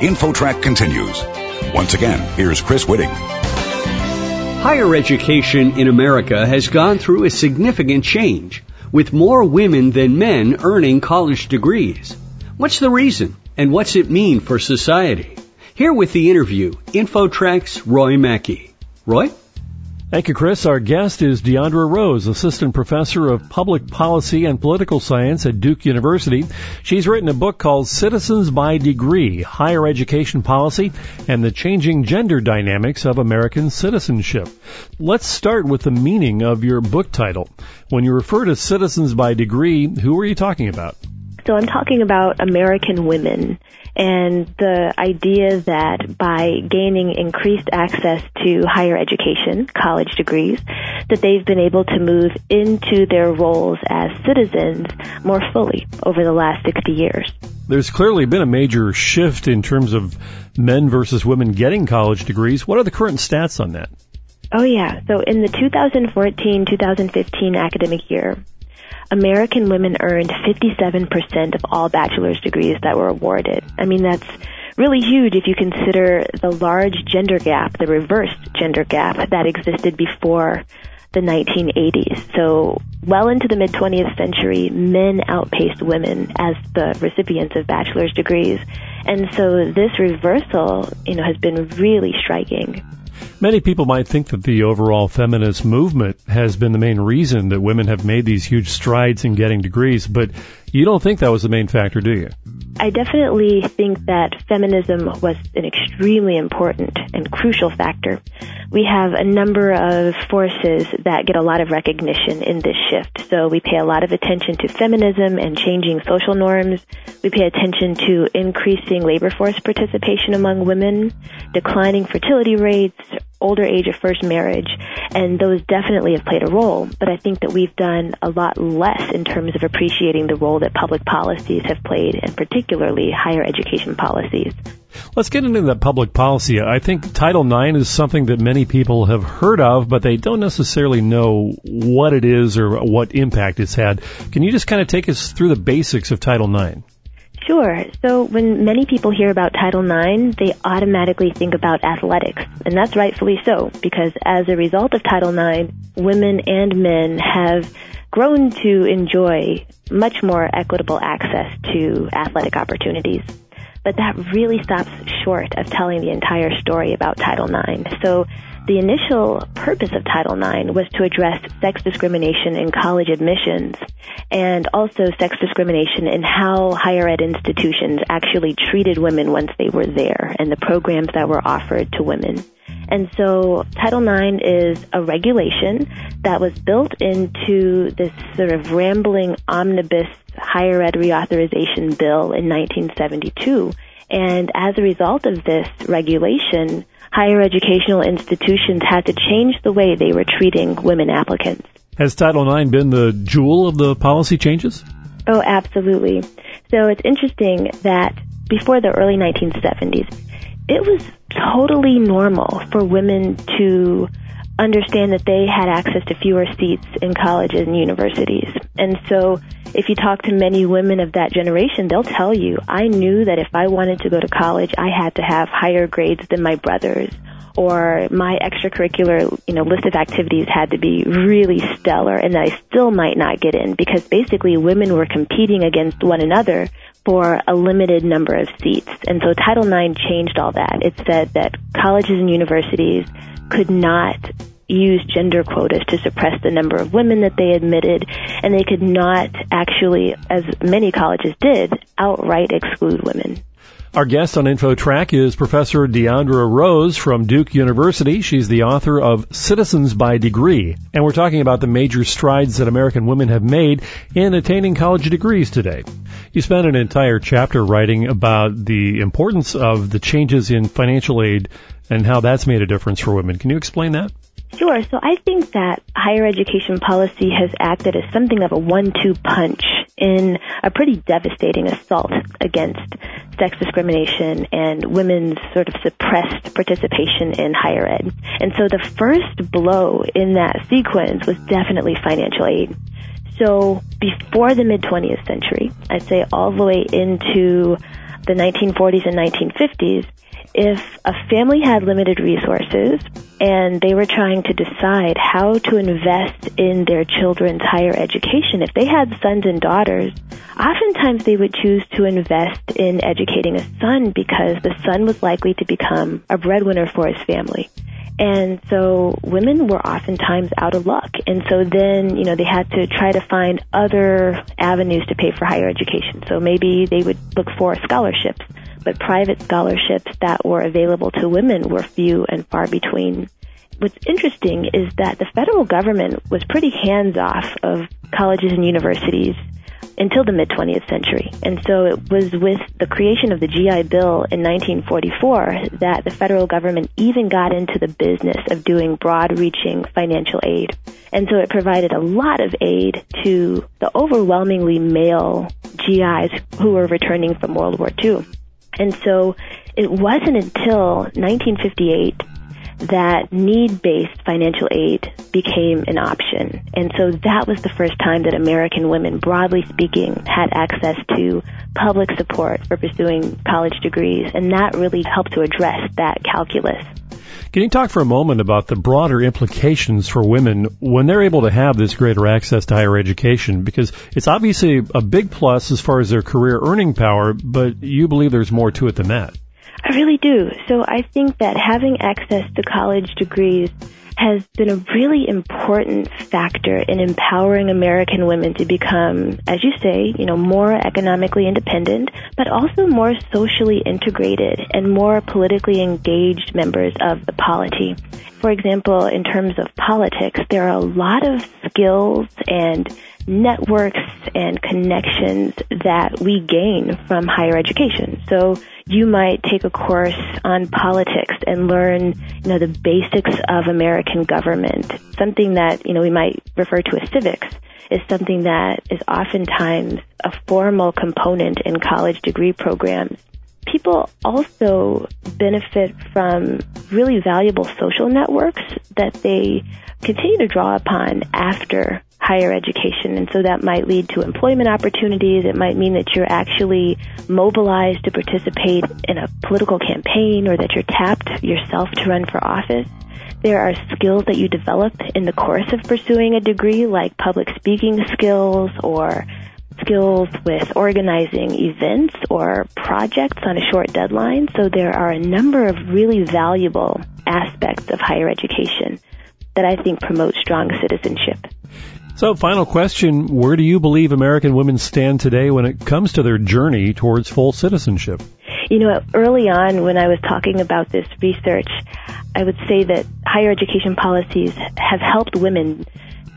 InfoTrack continues. Once again, here's Chris Whitting. Higher education in America has gone through a significant change, with more women than men earning college degrees. What's the reason, and what's it mean for society? Here with the interview, InfoTrack's Roy Mackey. Roy? Thank you, Chris. Our guest is Deondra Rose, Assistant Professor of Public Policy and Political Science at Duke University. She's written a book called Citizens by Degree, Higher Education Policy and the Changing Gender Dynamics of American Citizenship. Let's start with the meaning of your book title. When you refer to citizens by degree, who are you talking about? So I'm talking about American women and the idea that by gaining increased access to higher education, college degrees, that they've been able to move into their roles as citizens more fully over the last 60 years. There's clearly been a major shift in terms of men versus women getting college degrees. What are the current stats on that? Oh yeah. So in the 2014-2015 academic year, American women earned 57% of all bachelor's degrees that were awarded. I mean, that's really huge if you consider the large gender gap, the reversed gender gap that existed before the 1980s. So well into the mid 20th century, men outpaced women as the recipients of bachelor's degrees. And so this reversal, you know, has been really striking. Many people might think that the overall feminist movement has been the main reason that women have made these huge strides in getting degrees, but you don't think that was the main factor, do you? I definitely think that feminism was an extremely important and crucial factor. We have a number of forces that get a lot of recognition in this shift. So we pay a lot of attention to feminism and changing social norms. We pay attention to increasing labor force participation among women, declining fertility rates, older age of first marriage, and those definitely have played a role. But I think that we've done a lot less in terms of appreciating the role that public policies have played, and particularly higher education policies. Let's get into that public policy. I think Title IX is something that many people have heard of, but they don't necessarily know what it is or what impact it's had. Can you just kind of take us through the basics of Title IX? Sure. So when many people hear about Title IX, they automatically think about athletics. And that's rightfully so, because as a result of Title IX, women and men have grown to enjoy much more equitable access to athletic opportunities. But that really stops short of telling the entire story about Title IX. So the initial purpose of Title IX was to address sex discrimination in college admissions and also sex discrimination in how higher ed institutions actually treated women once they were there and the programs that were offered to women. And so Title IX is a regulation that was built into this sort of rambling omnibus higher ed reauthorization bill in 1972. And as a result of this regulation, higher educational institutions had to change the way they were treating women applicants. Has Title IX been the jewel of the policy changes? Oh, absolutely. So it's interesting that before the early 1970s, it was totally normal for women to understand that they had access to fewer seats in colleges and universities. And so if you talk to many women of that generation, they'll tell you, I knew that if I wanted to go to college, I had to have higher grades than my brothers or my extracurricular, you know, list of activities had to be really stellar and that I still might not get in because basically women were competing against one another for a limited number of seats. And so Title IX changed all that. It said that colleges and universities could not use gender quotas to suppress the number of women that they admitted, and they could not actually, as many colleges did, outright exclude women. Our guest on InfoTrack is Professor Deondra Rose from Duke University. She's the author of Citizens by Degree, and we're talking about the major strides that American women have made in attaining college degrees today. You spent an entire chapter writing about the importance of the changes in financial aid and how that's made a difference for women. Can you explain that? Sure. So I think that higher education policy has acted as something of a one-two punch in a pretty devastating assault against sex discrimination and women's sort of suppressed participation in higher ed. And so the first blow in that sequence was definitely financial aid. So before the mid 20th century, I'd say all the way into the 1940s and 1950s, if a family had limited resources and they were trying to decide how to invest in their children's higher education, if they had sons and daughters, oftentimes they would choose to invest in educating a son because the son was likely to become a breadwinner for his family. And so women were oftentimes out of luck. And so then, you know, they had to try to find other avenues to pay for higher education. So maybe they would look for scholarships, but private scholarships that were available to women were few and far between. What's interesting is that the federal government was pretty hands off of colleges and universities until the mid 20th century. And so it was with the creation of the GI Bill in 1944 that the federal government even got into the business of doing broad reaching financial aid. And so it provided a lot of aid to the overwhelmingly male GIs who were returning from World War II. And so it wasn't until 1958 that need-based financial aid became an option. And so that was the first time that American women, broadly speaking, had access to public support for pursuing college degrees. And that really helped to address that calculus. Can you talk for a moment about the broader implications for women when they're able to have this greater access to higher education? Because it's obviously a big plus as far as their career earning power, but you believe there's more to it than that. I really do. So I think that having access to college degrees has been a really important factor in empowering American women to become, as you say, you know, more economically independent, but also more socially integrated and more politically engaged members of the polity. For example, in terms of politics, there are a lot of skills and networks and connections that we gain from higher education. So you might take a course on politics and learn, you know, the basics of American government. Something that, you know, we might refer to as civics is something that is oftentimes a formal component in college degree programs. People also benefit from really valuable social networks that they continue to draw upon after higher education. And so that might lead to employment opportunities. It might mean that you're actually mobilized to participate in a political campaign or that you're tapped yourself to run for office. There are skills that you develop in the course of pursuing a degree like public speaking skills or skills with organizing events or projects on a short deadline. So there are a number of really valuable aspects of higher education that I think promote strong citizenship. So, final question Where do you believe American women stand today when it comes to their journey towards full citizenship? You know, early on when I was talking about this research, I would say that higher education policies have helped women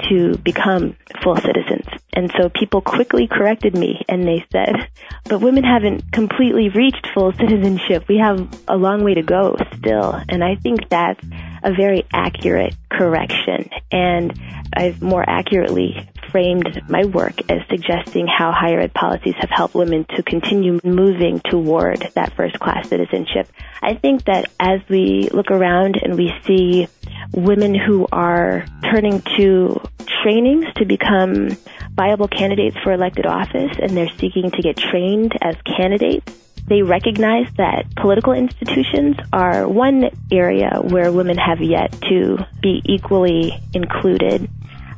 to become full citizens. And so people quickly corrected me and they said, but women haven't completely reached full citizenship. We have a long way to go still. And I think that's a very accurate correction. And I've more accurately framed my work as suggesting how higher ed policies have helped women to continue moving toward that first class citizenship. I think that as we look around and we see women who are turning to trainings to become viable candidates for elected office and they're seeking to get trained as candidates, they recognize that political institutions are one area where women have yet to be equally included.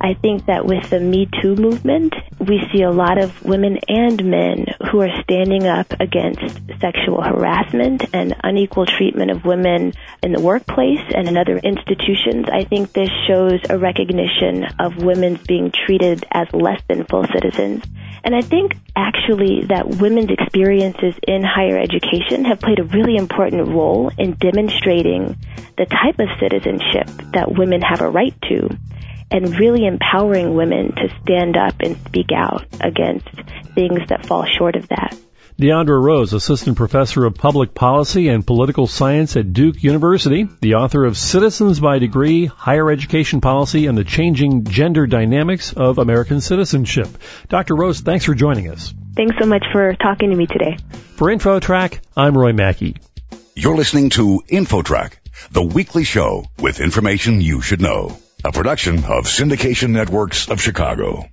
I think that with the Me Too movement, we see a lot of women and men who are standing up against sexual harassment and unequal treatment of women in the workplace and in other institutions. I think this shows a recognition of women being treated as less than full citizens. And I think actually that women's experiences in higher education have played a really important role in demonstrating the type of citizenship that women have a right to and really empowering women to stand up and speak out against things that fall short of that. Deondra Rose, Assistant Professor of Public Policy and Political Science at Duke University, the author of Citizens by Degree, Higher Education Policy and the Changing Gender Dynamics of American Citizenship. Dr. Rose, thanks for joining us. Thanks so much for talking to me today. For InfoTrack, I'm Roy Mackey. You're listening to InfoTrack, the weekly show with information you should know a production of Syndication Networks of Chicago.